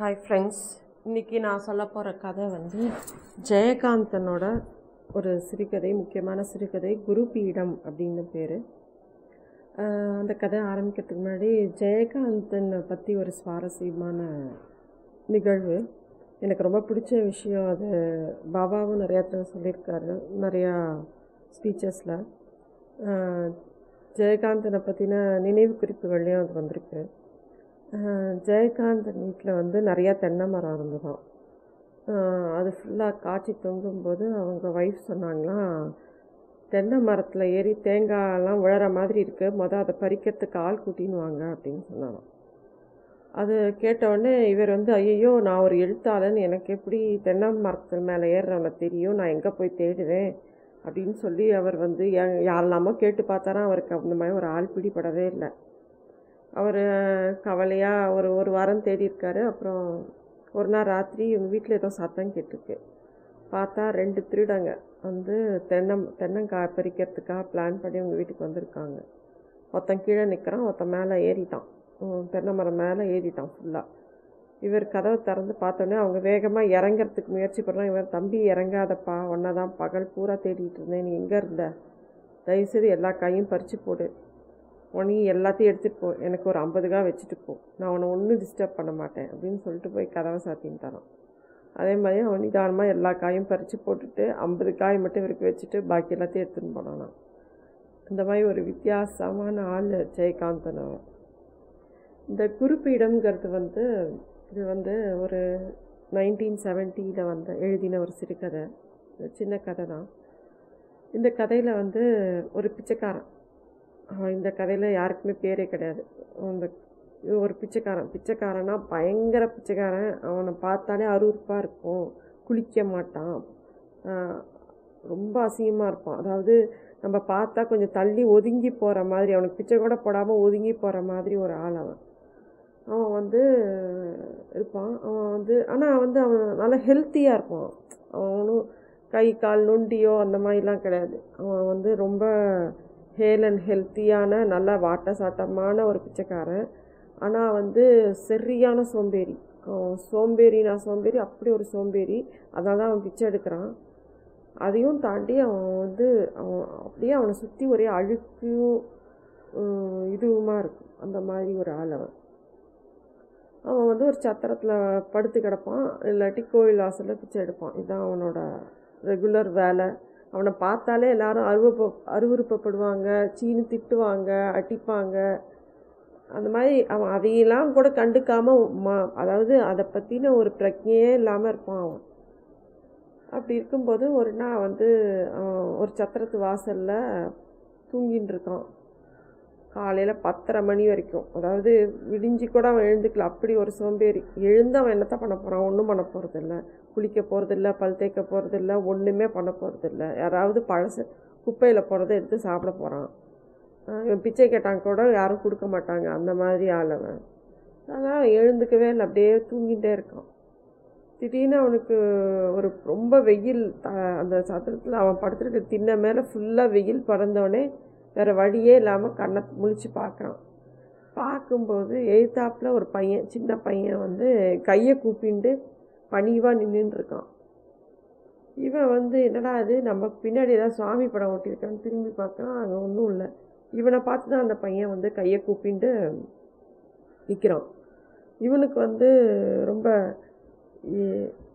Hi friends இன்றைக்கி நான் சொல்ல போகிற கதை வந்து ஜெயகாந்தனோட ஒரு சிறுகதை முக்கியமான சிறுகதை குருபீடம் அப்படின்னு பேர். அந்த கதை ஆரம்பிக்கிறதுக்கு முன்னாடி ஜெயகாந்தனை பற்றி ஒரு சுவாரஸ்யமான நிகழ்வு. எனக்கு ரொம்ப பிடிச்ச விஷயம் அது. பாபாவும் நிறையா தடவை சொல்லியிருக்காரு நிறையா ஸ்பீச்சஸில் ஜெயகாந்தனை பற்றின நினைவு குறிப்புகள்லேயும் அது வந்திருக்கு. ஜெயகாந்த் வீட்டில் வந்து நிறையா தென்னை மரம் இருந்ததாம். அது ஃபுல்லாக காய்ச்சி தொங்கும்போது அவங்க ஒய்ஃப் சொன்னாங்களாம் தென்னை மரத்தில் ஏறி தேங்காயெல்லாம் விழற மாதிரி இருக்குது மொதல் அதை பறிக்கிறதுக்கு ஆள் கூட்டின்னு வாங்க அப்படின்னு சொன்னாராம் அது கேட்டவுடனே இவர் வந்து ஐயோ நான் ஒரு எழுத்தாளன் எனக்கு எப்படி தென்னை மரத்து மேலே ஏறுறவனை தெரியும் நான் எங்கே போய் தேடுவேன்? அப்படின்னு சொல்லி அவர் வந்து யாரெல்லாமோ கேட்டு பார்த்தாரா அவருக்கு அந்த மாதிரி ஒரு ஆள் பிடிபடவே இல்லை. அவர் கவலையாக ஒரு ஒரு வாரம் தேடியிருக்காரு அப்புறம் ஒரு நாள் ராத்திரி இவங்க வீட்டில் ஏதோ சத்தம் கேட்டிருக்கு. பார்த்தா ரெண்டு திருடங்க வந்து தென்னம் தென்னங்காய் பறிக்கிறதுக்காக பிளான் பண்ணி உங்கள் வீட்டுக்கு வந்திருக்காங்க. ஒருத்தன் கீழே நிற்கிறான் ஒருத்தன் மேலே ஏறிட்டான். தென்னை மரம் மேலே ஏறிட்டான் ஃபுல்லாக இவர் கதவை திறந்து பார்த்தோன்னே அவங்க வேகமாக இறங்கிறதுக்கு முயற்சி பண்ணுறாங்க இவர் தம்பி இறங்காதப்பா. ஒன்றை தான் பகல் பூரா தேடிட்டு இருந்தேன். நீ எங்கே இருந்த? தயவுசெய்து எல்லா காயும் பறித்து போடு. உனி எல்லாத்தையும் எடுத்துகிட்டு போ எனக்கு ஒரு ஐம்பது காய் வச்சுட்டு போ. நான் உன்னை ஒன்றும் டிஸ்டர்ப் பண்ண மாட்டேன் அப்படின்னு சொல்லிட்டு போய் கதவை சாத்தின்னு தரான். அதே மாதிரி அவன் நிதானமாக எல்லா காயும் பறித்து போட்டுட்டு ஐம்பது காய் மட்டும் இவருக்கு வச்சுட்டு பாக்கி எல்லாத்தையும் எடுத்துன்னு போனான். இந்த மாதிரி ஒரு வித்தியாசமான ஆள் ஜெயகாந்தன் அவன். இந்த குறிப்பீடம்ங்கிறது வந்து இது வந்து ஒரு நைன்டீன் செவன்ட்டியில் வந்த எழுதின ஒரு சிறுகதை. சின்ன கதை தான் இந்த கதையில் வந்து ஒரு பிச்சைக்காரன். இந்த கதையில் யாருக்குமே பேரே கிடையாது. அந்த ஒரு பிச்சைக்காரன் பிச்சைக்காரனா பயங்கர பிச்சைக்காரன். அவனை பார்த்தாலே அருவருப்பாக இருக்கும் குளிக்க மாட்டான். ரொம்ப அசிங்கமாக இருப்பான். அதாவது நம்ம பார்த்தா கொஞ்சம் தள்ளி ஒதுங்கி போகிற மாதிரி அவனுக்கு பிச்சை கூட போடாமல் ஒதுங்கி போகிற மாதிரி ஒரு ஆள் அவன். அவன் வந்து இருப்பான். அவன் வந்து ஆனால் வந்து அவன் நல்லா ஹெல்த்தியாக இருப்பான். அவனும் கை கால் நொண்டியோ அந்த மாதிரிலாம் கிடையாது. அவன் வந்து ரொம்ப ஹேல் அண்ட் ஹெல்த்தியான நல்ல வாட்ட சாட்டமான ஒரு பிச்சைக்காரன். ஆனால் வந்து சரியான சோம்பேறி. அவன் சோம்பேறி நான் சோம்பேறி அப்படி ஒரு சோம்பேறி. அதனால தான் அவன் பிச்சை எடுக்கிறான். அதையும் தாண்டி அவன் வந்து அவன் அப்படியே அவனை சுற்றி ஒரே அழுக்கும் இதுவுமா இருக்கும் அந்த மாதிரி ஒரு ஆள் அவன். அவன் வந்து ஒரு சத்திரத்தில் படுத்து கிடப்பான். இல்லாட்டி கோவில் வாசலில் பிச்சை எடுப்பான். இதுதான் அவனோட ரெகுலர் வேலை. அவனை பார்த்தாலே எல்லாரும் அருவப்ப அருவறுப்பப்படுவாங்க சீனு திட்டுவாங்க அடிப்பாங்க. அந்த மாதிரி அவன் அதையெல்லாம் கூட கண்டுக்காமல் மா அதாவது அதை பற்றின ஒரு பிரஜையே இல்லாமல் இருப்பான் அவன். அப்படி இருக்கும்போது ஒரு நாள் வந்து அவன் ஒரு சத்திரத்து வாசலில் தூங்கின்னு இருக்கான். காலையில் பத்தரை மணி வரைக்கும். அதாவது விடிஞ்சு கூட அவன் எழுந்துக்கல. அப்படி ஒரு சோம்பேறி. எழுந்து அவன் என்னத்த பண்ண போகிறான் ஒன்றும் பண்ண போகிறதில்ல குளிக்க போகிறதில்ல பல் தேய்க்க போகிறதில்ல ஒன்றுமே பண்ண போகிறதில்ல யாராவது பழசு குப்பையில் போகிறத எடுத்து சாப்பிட போகிறான் இவன் பிச்சை கேட்டாங்க கூட யாரும் கொடுக்க மாட்டாங்க. அந்த மாதிரி ஆளவன் அவன். எழுந்துக்கவே இல்லை. அப்படியே தூங்கிட்டே இருக்கான். திடீர்னு அவனுக்கு ஒரு ரொம்ப வெயில் த- அந்த சத்திரத்தில் அவன் படுத்துருக்க திண்ணை மேலே ஃபுல்லாக வெயில் பறந்தோடனே வேறு வழியே இல்லாமல் கண்ணை முழிச்சு பார்க்குறான் பார்க்கும்போது எழுத்தாப்பில் ஒரு பையன் சின்ன பையன் வந்து கையை கூப்பிண்டு பணிவாக நின்றுருக்கான் இவன் வந்து என்னடா அது நம்ம பின்னாடி ஏதாவது சுவாமி படம் ஓட்டியிருக்கான்னு திரும்பி பார்க்குறான் அங்கே ஒன்றும் இல்லை. இவனை பார்த்து தான் அந்த பையன் வந்து கையை கூப்பிண்டு நிற்கிறான் இவனுக்கு வந்து ரொம்ப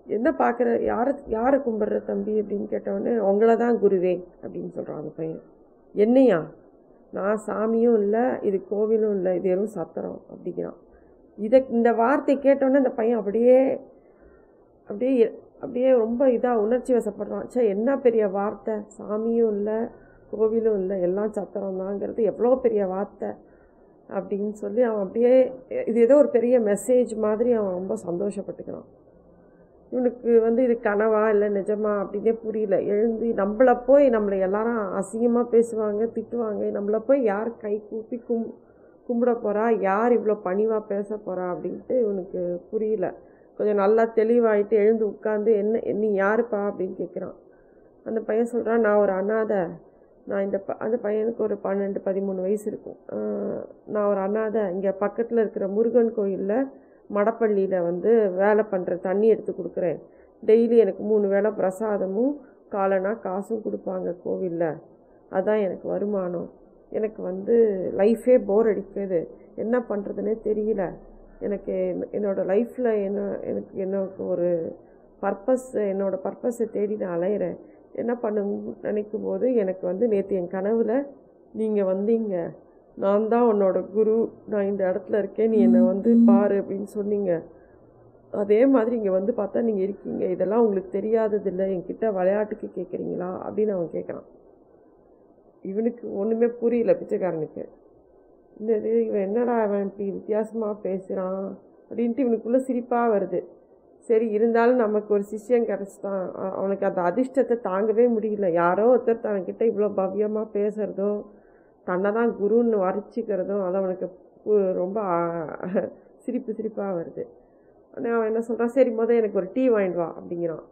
என்ன பார்க்குற யாரை யாரை கும்பிட்ற தம்பி? அப்படின்னு கேட்டவொடனே உங்களை தான் குருவே அப்படின்னு சொல்கிறான் அந்த பையன். என்னையா? நான் சாமியும் இல்லை இது கோவிலும் இல்லை இது வெறும் சத்திரம் அப்படிங்கிறான். இதை இந்த வார்த்தை கேட்டோன்னே இந்த பையன் அப்படியே அப்படியே அப்படியே ரொம்ப இதாக உணர்ச்சி வசப்படுறான். சே என்ன பெரிய வார்த்தை? சாமியும் இல்லை கோவிலும் இல்லை எல்லாம் சத்திரம் தாங்கிறது எவ்வளோ பெரிய வார்த்தை அப்படின்னு சொல்லி அவன் அப்படியே இது ஏதோ ஒரு பெரிய மெசேஜ் மாதிரி அவன் ரொம்ப சந்தோஷப்பட்டுக்கிறான். இவனுக்கு வந்து இது கனவா இல்லை நிஜமா அப்படின்னே புரியல. எழுந்து நம்மளை போய் நம்மளை எல்லாரும் அசிங்கமாக பேசுவாங்க திட்டுவாங்க. நம்மளை போய் யார் கை கூப்பி கும் கும்பிட போகிறா யார் இவ்வளோ பணிவாக பேச போகிறா அப்படின்ட்டு இவனுக்கு புரியல. கொஞ்சம் நல்லா தெளிவாயிட்டு எழுந்து உட்காந்து என்ன நீ யாருப்பா அப்படின்னு கேட்குறான் அந்த பையன் சொல்கிறான் நான் ஒரு அனாதை. நான் இந்த ப அந்த பையனுக்கு ஒரு பன்னெண்டு பதிமூணு வயசு இருக்கும். நான் ஒரு அனாதை. இங்கே பக்கத்தில் இருக்கிற முருகன் கோயிலில் மடப்பள்ளியில் வந்து வேலை பண்ணுற தண்ணி எடுத்து கொடுக்குறேன். டெய்லி எனக்கு மூணு வேளை பிரசாதமும் காலனா காசும் கொடுப்பாங்க கோவிலில். அதான் எனக்கு வருமானம். எனக்கு வந்து லைஃபே போர் அடிக்குது. என்ன பண்ணுறதுனே தெரியல. எனக்கு என்னோடய லைஃப்பில் என்ன எனக்கு எனக்கு ஒரு பர்பஸ் என்னோடய பர்பஸை தேடி நான் அலையிறேன். என்ன பண்ண நினைக்கும் போது எனக்கு வந்து நேற்று என் கனவில் நீங்கள் வந்தீங்க. நான் தான் உன்னோட குரு. நான் இந்த இடத்துல இருக்கேன். நீ என்னை வந்து பாரு அப்படின்னு சொன்னீங்க. அதே மாதிரி இங்கே வந்து பார்த்தா நீங்கள் இருக்கீங்க. இதெல்லாம் உங்களுக்கு தெரியாதது இல்லை. என்கிட்ட விளையாட்டுக்கு கேட்குறீங்களா அப்படின்னு அவன் கேட்குறான் இவனுக்கு ஒன்றுமே புரியல பிச்சைக்காரனுக்கு. இந்த இது இவன் என்னடா அவன் இப்படி வித்தியாசமாக பேசுகிறான் அப்படின்ட்டு இவனுக்குள்ளே சிரிப்பாக வருது. சரி இருந்தாலும் நமக்கு ஒரு சிஷ்யன் கிடச்சிட்டான். அவனுக்கு அந்த அதிர்ஷ்டத்தை தாங்கவே முடியல. யாரோ ஒருத்தர் தனக்கிட்ட இவ்வளோ பவ்யமாக பேசுகிறதும் தன்னை தான் குருன்னு வரிச்சிக்கிறதும் அது அவனுக்கு ரொம்ப சிரிப்பு சிரிப்பாக வருது. ஆனால் அவன் என்ன சொல்கிறான் சரி மொதல் எனக்கு ஒரு டீ வாங்கிட்டு வா அப்படிங்கிறான்.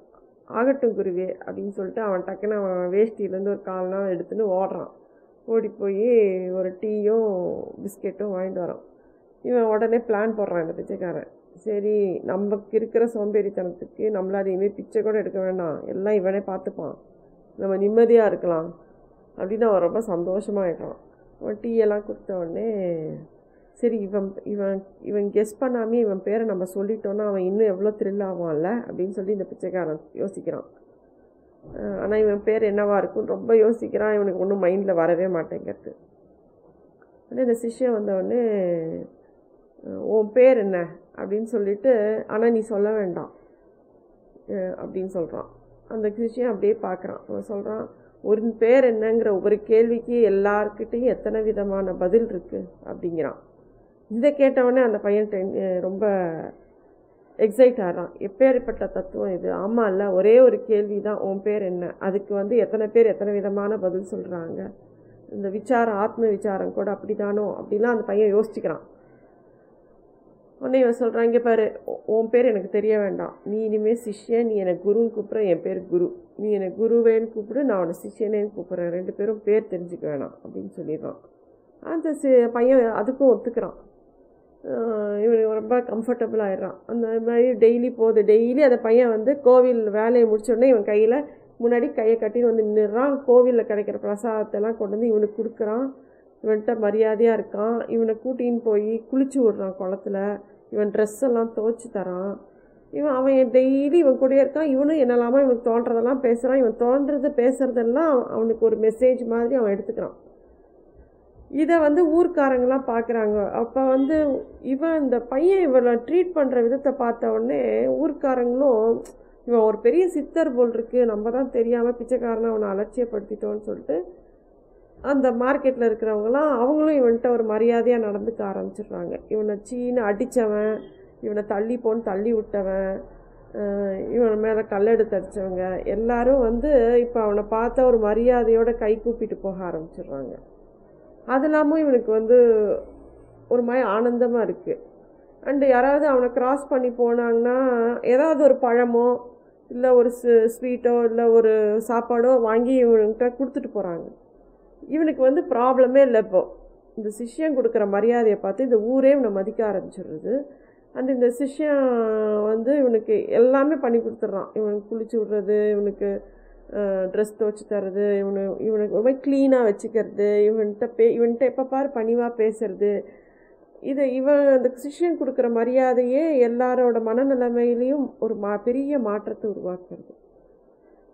ஆகட்டும் குருவே அப்படின்னு சொல்லிட்டு அவன் டக்குன்னு அவன் வேஷ்டியிலேருந்து ஒரு கால் எடுத்துன்னு ஓடுறான். ஓடி போய் ஒரு டீயும் பிஸ்கெட்டும் வாங்கிட்டு வரான். இவன் உடனே பிளான் போடுறான் இந்த பிச்சைக்காரன். சரி நமக்கு இருக்கிற சோம்பேறித்தனத்துக்கு நம்மளால் இனிமேல் பிச்சை கூட எடுக்க வேண்டாம். எல்லாம் இவனே பார்த்துப்பான். நம்ம நிம்மதியாக இருக்கலாம். அப்படின்னு அவன் ரொம்ப சந்தோஷமாக சந்தோஷமாயிட்டான் அவன் டீயெல்லாம் கொடுத்த உடனே சரி இவன் இவன் இவன் கெஸ் பண்ணாமே இவன் பேரை நம்ம சொல்லிட்டோன்னா அவன் இன்னும் எவ்வளோ த்ரில் ஆவான்ல? அப்படின்னு சொல்லி இந்த பிச்சைக்காரன் யோசிக்கிறான். ஆனால் இவன் பேர் என்னவா இருக்கும்னு ரொம்ப யோசிக்கிறான். இவனுக்கு ஒன்றும் மைண்டில் வரவே மாட்டேங்கிறது. ஆனால் இந்த சிஷ்யன் வந்தவொடனே உன் பேர் என்ன? அப்படின்னு சொல்லிட்டு ஆனால் நீ சொல்ல வேண்டாம். அப்படின்னு சொல்கிறான் அந்த சிஷ்யன் அப்படியே பார்க்குறான். அவன் சொல்கிறான் ஒரு பேர் என்னங்கிற ஒரு கேள்விக்கு எல்லார்கிட்டேயும் எத்தனை விதமான பதில் இருக்குது அப்படிங்கிறான். இதை கேட்டவொடனே அந்த பையன் டென் ரொம்ப எக்ஸைட் ஆகிறான் எப்பேற்பட்ட தத்துவம் இது? ஆமாம் இல்லை ஒரே ஒரு கேள்வி தான் உன் பேர் என்ன? அதுக்கு வந்து எத்தனை பேர் எத்தனை விதமான பதில் சொல்கிறாங்க இந்த விசாரம் ஆத்ம விசாரம் கூட அப்படி தானோ அப்படிலாம் அந்த பையன் யோசிச்சுக்கிறான். உடனே இவன் சொல்கிறான் இங்கே பாரு உன் பேர் எனக்கு தெரிய வேண்டாம். நீ இனிமேல் சிஷ்யன் நீ எனக்கு குருன்னு கூப்பிட்ற என் பேர் குரு. நீ எனக்கு குருவேன்னு கூப்பிடு நான் உன சிஷ்யனேன்னு கூப்பிட்றேன். ரெண்டு பேரும் பேர் தெரிஞ்சுக்க வேணாம் அப்படின்னு சொல்லிடுறான். அந்த சி பையன் அதுக்கும் ஒத்துக்கிறான். இவனுக்கு ரொம்ப கம்ஃபர்டபுள் ஆயிடுறான். அந்த மாதிரி டெய்லி போகுது. டெய்லி அந்த பையன் வந்து கோவில் வேலையை முடிச்சோடனே இவன் கையில் முன்னாடி கையை கட்டின்னு வந்து நின்றுறான் கோவிலில் கிடைக்கிற பிரசாதத்தெல்லாம் கொண்டு வந்து இவனுக்கு கொடுக்குறான். இவன்கிட்ட மரியாதையாக இருக்கான். இவனை கூட்டின்னு போய் குளிச்சு விடுறான் குளத்துல. இவன் ட்ரெஸ் எல்லாம் துவைச்சி தரான். இவன் அவன் டெய்லி இவன் கூடயே இருக்கான். இவனும் என்னெல்லாமா இவனுக்கு தோன்றதெல்லாம் பேசுகிறான் இவன் தோன்றது பேசுகிறதெல்லாம் அவனுக்கு ஒரு மெசேஜ் மாதிரி அவன் எடுத்துக்கிறான். இதை வந்து ஊர்க்காரங்களாம் பார்க்குறாங்க அப்போ வந்து இவன் இந்த பையன் இவளை ட்ரீட் பண்ணுற விதத்தை பார்த்த உடனே ஊர்க்காரங்களும் இவன் ஒரு பெரிய சித்தர் போல் இருக்கு. நம்ம தான் தெரியாமல் பிச்சைக்காரனை அவனை அலட்சியப்படுத்திட்டோன்னு சொல்லிட்டு அந்த மார்க்கெட்டில் இருக்கிறவங்களாம் அவங்களும் இவன்கிட்ட ஒரு மரியாதையாக நடந்துக்க ஆரம்பிச்சிடுறாங்க. இவனை சீனு அடித்தவன் இவனை தள்ளி போன்னு தள்ளி விட்டவன் இவன் மேலே கல்லெடுத்து அடித்தவங்க எல்லாரும் வந்து இப்போ அவனை பார்த்த ஒரு மரியாதையோட கை கூப்பிட்டு போக ஆரம்பிச்சிடுறாங்க. அது இல்லாமல் இவனுக்கு வந்து ஒரு மாதிரி ஆனந்தமாக இருக்குது அண்டு யாராவது அவனை கிராஸ் பண்ணி போனாங்கன்னா ஏதாவது ஒரு பழமோ இல்லை ஒரு ஸ்வீட்டோ இல்லை ஒரு சாப்பாடோ வாங்கி இவன்கிட்ட கொடுத்துட்டு போகிறாங்க இவனுக்கு வந்து ப்ராப்ளமே இல்லை இப்போ. இந்த சிஷ்யம் கொடுக்குற மரியாதையை பார்த்து இந்த ஊரே இவனை மதிக்க ஆரம்பிச்சிடுறது. அண்ட் இந்த சிஷ்யம் வந்து இவனுக்கு எல்லாமே பண்ணி கொடுத்துட்றான். இவனுக்கு குளிச்சு விடுறது இவனுக்கு ட்ரெஸ் துவைச்சி தர்றது இவனு இவனுக்கு ரொம்ப க்ளீனாக வச்சுக்கிறது இவன்கிட்ட பே இவன்கிட்ட எப்போ பாரு பணிவாக பேசுறது. இது இவன் அந்த சிஷ்யன் கொடுக்குற மரியாதையே எல்லாரோட மனநிலைமையிலையும் ஒரு மா பெரிய மாற்றத்தை உருவாக்குறது.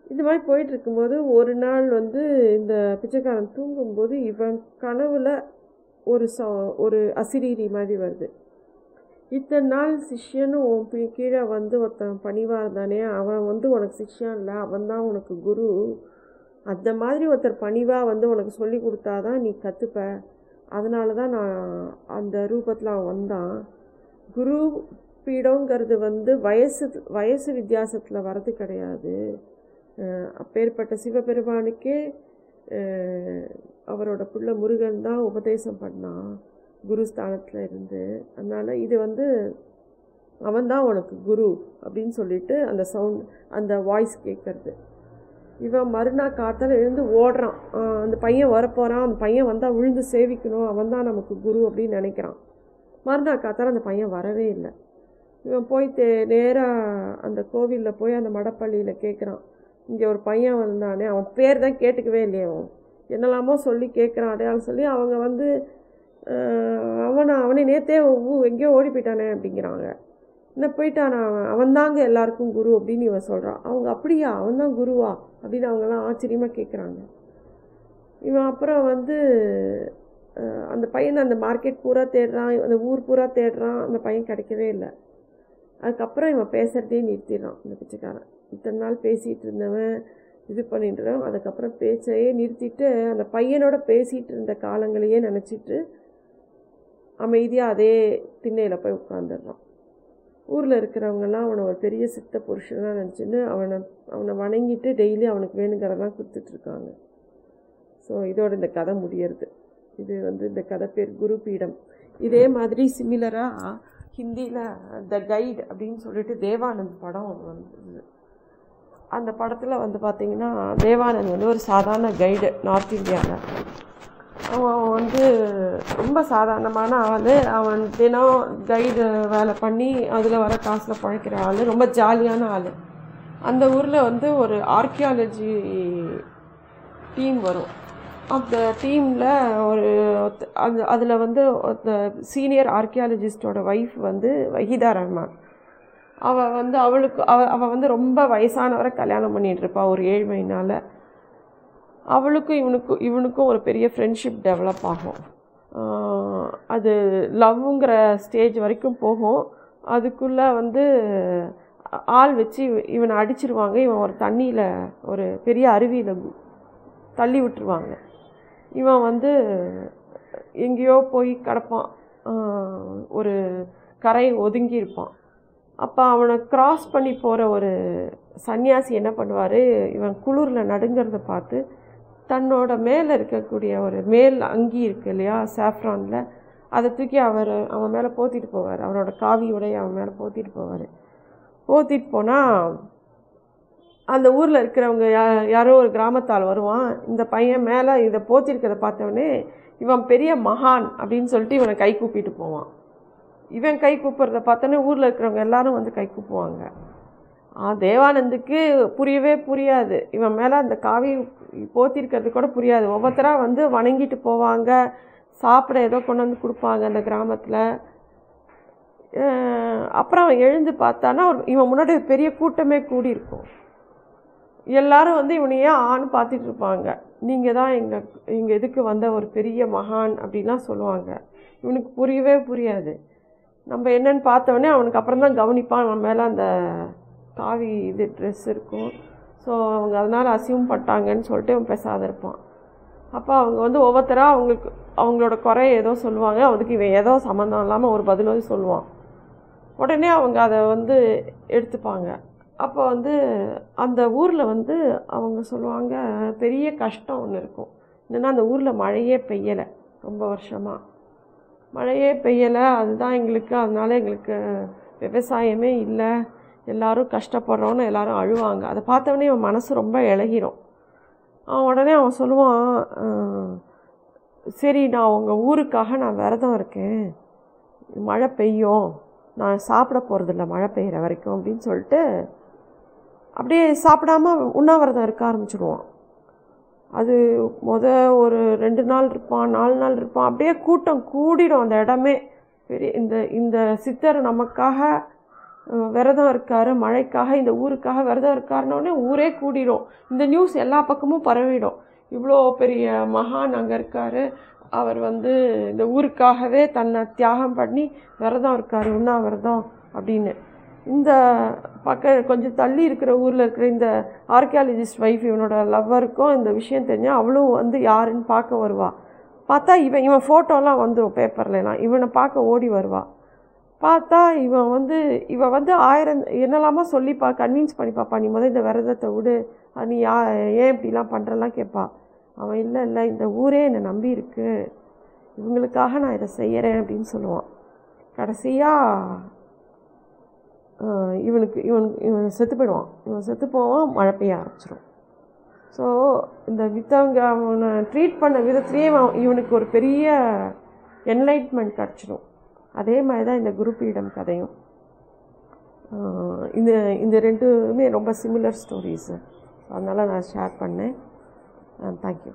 இது மாதிரி போயிட்டு இருக்கும்போது ஒரு நாள் வந்து இந்த பிச்சைக்காரன் தூங்கும்போது இவன் கனவுல ஒரு ச ஒரு அசிரீரி மாதிரி வருது. இத்தனை நாள் சிஷ்யனும் உன் பி- கீழே வந்து ஒருத்தன் பணிவாக இருந்தானே அவன் வந்து உனக்கு சிஷ்யன் இல்லை அவன் தான் உனக்கு குரு. அந்த மாதிரி ஒருத்தர் பணிவாக வந்து உனக்கு சொல்லி கொடுத்தாதான் நீ கற்றுப்ப அதனால தான் நான் அந்த ரூபத்தில் அவன் வந்தான். குரு பீடங்கிறது வந்து வயசு வயசு வித்தியாசத்தில் வர்றது கிடையாது. அப்பேற்பட்ட சிவபெருமானுக்கே அவரோட பிள்ளை முருகன் தான் உபதேசம் பண்ணான் குருஸ்தானத்தில் இருந்து. அதனால் இது வந்து அவன்தான் உனக்கு குரு அப்படின்னு சொல்லிட்டு அந்த சவுண்ட் அந்த வாய்ஸ் கேட்குறது இவன் மறுநாள் காத்தால் எழுந்து ஓடுறான். அந்த பையன் வரப்போகிறான் அந்த பையன் வந்தால் விழுந்து சேவிக்கணும். அவன் தான் நமக்கு குரு அப்படின்னு நினைக்கிறான். மறுநாள் காத்தால் அந்த பையன் வரவே இல்லை. இவன் போய் தே நேராக அந்த கோவிலில் போய் அந்த மடப்பள்ளியில் கேட்குறான் இங்கே ஒரு பையன் வந்தானே அவன் பேர் தான் கேட்டுக்கவே இல்லையே அவன். என்னெல்லாமோ சொல்லி கேட்குறான் அடையாளம் சொல்லி அவங்க வந்து அவனை அவனை நேத்தே எங்கேயோ ஓடி போயிட்டானே அப்படிங்கிறாங்க. என்ன போயிட்டானா அவன் அவன்தாங்க எல்லாருக்கும் குரு அப்படின்னு இவன் சொல்கிறான் அவங்க அப்படியா? அவன் தான் குருவா? அப்படின்னு அவங்கெல்லாம் ஆச்சரியமாக கேட்குறாங்க இவன் அப்புறம் வந்து அந்த பையனை அந்த மார்க்கெட் பூரா தேடுறான் அந்த ஊர் பூரா தேடுறான் அந்த பையன் கிடைக்கவே இல்லை. அதுக்கப்புறம் இவன் பேசுகிறதே நிறுத்திடுறான் இந்த பிச்சைக்காரன். இத்தனை நாள் பேசிகிட்டு இருந்தவன் இது பண்ணிட்டு அதுக்கப்புறம் பேச்சையே நிறுத்திட்டு அந்த பையனோட பேசிகிட்டு இருந்த காலங்களையே நினச்சிட்டு அமைதியாக அதே திண்ணையில் போய் உட்காந்துடுறான் ஊரில் இருக்கிறவங்கெல்லாம் அவனை ஒரு பெரிய சித்த புருஷனாக நினச்சின்னு அவனை அவனை வணங்கிட்டு டெய்லி அவனுக்கு வேணுங்கிறதெல்லாம் கொடுத்துட்ருக்காங்க ஸோ இதோட இந்த கதை முடியறது. இது வந்து இந்த கதை பேர் குரு பீடம் இதே மாதிரி சிமிலராக ஹிந்தியில் த கைடு அப்படின்னு சொல்லிட்டு தேவானந்த் படம் ஒன்று வந்தது. அந்த படத்தில் வந்து பார்த்தீங்கன்னா தேவானந்த் வந்து ஒரு சாதாரண கைடு நார்த் இந்தியாவில் அவன் வந்து ரொம்ப சாதாரணமான ஆள். அவன் தினம் கைடு வேலை பண்ணி அதில் வர காசில் பழைக்கிற ஆள். ரொம்ப ஜாலியான ஆள். அந்த ஊரில் வந்து ஒரு ஆர்கியாலஜி டீம் வரும். அந்த டீமில் ஒரு அது அதில் வந்து சீனியர் ஆர்கியாலஜிஸ்டோட ஒய்ஃப் வந்து வஹிதா ரஹ்மான். அவள் வந்து அவளுக்கு அவ அவள் வந்து ரொம்ப வயசானவரை கல்யாணம் பண்ணிட்டு இருப்பா ஒரு ஏழ்மையினால். அவளுக்கும் இவனுக்கும் இவனுக்கும் ஒரு பெரிய ஃப்ரெண்ட்ஷிப் டெவலப் ஆகும். அது லவ்ங்கிற ஸ்டேஜ் வரைக்கும் போகும். அதுக்குள்ளே வந்து ஆள் வச்சு இவனை அடிச்சிருவாங்க. இவன் ஒரு தண்ணியில் ஒரு பெரிய அருவியில் தள்ளி விட்டுருவாங்க. இவன் வந்து எங்கேயோ போய் கிடப்பான். ஒரு கரை ஒதுங்கி இருப்பான் அப்போ அவனை கிராஸ் பண்ணி போகிற ஒரு சன்னியாசி என்ன பண்ணுவார்? இவன் குளிரில் நடுங்கிறத பார்த்து தன்னோட மேலே இருக்கக்கூடிய ஒரு மேல் அங்கி இருக்கு இல்லையா சாஃப்ரானில் அதை தூக்கி அவர் அவன் மேலே போத்திட்டு போவார். அவனோட காவி உடைய அவன் மேலே போத்திட்டு போவார். போத்திட்டு போனால் அந்த ஊரில் இருக்கிறவங்க யா யாரோ ஒரு கிராமத்தால் வருவான். இந்த பையன் மேலே இதை போத்திருக்கிறத பார்த்தவொடனே இவன் பெரிய மகான் அப்படின்னு சொல்லிட்டு இவனை கை கூப்பிட்டு போவான். இவன் கை கூப்பிட்றத பார்த்தோன்னே ஊரில் இருக்கிறவங்க எல்லாரும் வந்து கை கூப்புவாங்க. தேவானந்துக்கு புரியவே புரியாது. இவன் மேலே அந்த காவி போத்திருக்கிறது கூட புரியாது. ஒவ்வொருத்தராக வந்து வணங்கிட்டு போவாங்க. சாப்பிட ஏதோ கொண்டு வந்து கொடுப்பாங்க அந்த கிராமத்தில். அப்புறம் அவன் எழுந்து பார்த்தானா ஒரு இவன் முன்னாடி பெரிய கூட்டமே கூடி இருக்கும் எல்லாரும் வந்து இவனையே ஆண் பார்த்துட்டு இருப்பாங்க. நீங்கள் தான் எங்கள் எங்கள் இதுக்கு வந்த ஒரு பெரிய மகான் அப்படின்லாம் சொல்லுவாங்க. இவனுக்கு புரியவே புரியாது. நம்ம என்னன்னு பார்த்தவொடனே அவனுக்கு அப்புறம் தான் கவனிப்பான். அவன் மேலே அந்த காவி இது ட்ரெஸ் இருக்கும். ஸோ அவங்க அதனால் அசியூம் பட்டாங்கன்னு சொல்லிட்டு அவன் பேசாத இருப்பான். அப்போ அவங்க வந்து ஒவ்வொருத்தராக அவங்களுக்கு அவங்களோட குறை ஏதோ சொல்லுவாங்க. அதுக்கு இவன் ஏதோ சம்மந்தம் இல்லாமல் ஒரு பதிலும் சொல்லுவான். உடனே அவங்க அதை வந்து எடுத்துப்பாங்க. அப்போ வந்து அந்த ஊரில் வந்து அவங்க சொல்லுவாங்க பெரிய கஷ்டம் ஒன்று இருக்கும். என்னென்னா அந்த ஊரில் மழையே பெய்யலை ரொம்ப வருஷமாக மழையே பெய்யலை. அதுதான் எங்களுக்கு அதனால எங்களுக்கு விவசாயமே இல்லை. எல்லாரும் கஷ்டப்படுறோன்னு எல்லாரும் அழுவாங்க. அதை பார்த்தவொடனே அவன் மனசு ரொம்ப இழகிரும் அவன் உடனே அவன் சொல்லுவான் சரி நான் உங்கள் ஊருக்காக நான் விரதம் இருக்கேன். மழை பெய்யும். நான் சாப்பிட போகிறதில்ல மழை பெய்கிற வரைக்கும் அப்படின்னு சொல்லிட்டு அப்படியே சாப்பிடாம உண்ணாவிரதம் இருக்க ஆரம்பிச்சிடுவான் அது முத ஒரு ரெண்டு நாள் இருப்பான் நாலு நாள் இருப்பான். அப்படியே கூட்டம் கூடிடும் அந்த இடமே. பெரிய இந்த இந்த சித்தர் நமக்காக விரதம் இருக்காரு மழைக்காக இந்த ஊருக்காக விரதம் இருக்காருனோடனே ஊரே கூடிடும் இந்த நியூஸ் எல்லா பக்கமும் பரவிடும். இவ்வளோ பெரிய மகான் அங்கே இருக்காரு. அவர் வந்து இந்த ஊருக்காகவே தன்னை தியாகம் பண்ணி விரதம் இருக்காரு உண்ணாவிரதம் அப்படின்னு. இந்த பக்க கொஞ்சம் தள்ளி இருக்கிற ஊரில் இருக்கிற இந்த ஆர்கியாலஜிஸ்ட் ஒய்ஃப் இவனோட லவ்வருக்கும் இந்த விஷயம் தெரிஞ்சால் அவளும் வந்து யாருன்னு பார்க்க வருவா. பார்த்தா இவன் இவன் ஃபோட்டோலாம் வந்துடும் பேப்பர்லலாம் இவனை பார்க்க ஓடி வருவா. பார்த்தா இவன் வந்து இவன் வந்து ஆயிரம் என்னெல்லாமோ சொல்லிப்பா கன்வின்ஸ் பண்ணிப்பாப்பா நீ முதல் இந்த விரதத்தை விடு. நீ யா ஏன் இப்படிலாம் பண்ணுறலாம் கேட்பா. அவன் இல்லை இல்லை இந்த ஊரே என்னை நம்பி இருக்கு. இவங்களுக்காக நான் இதை செய்கிறேன் அப்படின்னு சொல்லுவான். கடைசியாக இவனுக்கு இவனுக்கு இவன் செத்து போயிடுவான் இவன் செத்து போவான் மழை பெய்ய ஆரம்பிச்சிடும் ஸோ இந்த வித்தவங்க அவனை ட்ரீட் பண்ண விதத்துலேயே அவன் இவனுக்கு ஒரு பெரிய என்லைட்மெண்ட் கிடச்சிடும் அதே மாதிரி தான் இந்த குரு கதையும். இந்த இந்த ரெண்டுமே ரொம்ப சிமிலர் ஸ்டோரிஸு அதனால் நான் ஷேர் பண்ணேன். தேங்க்யூ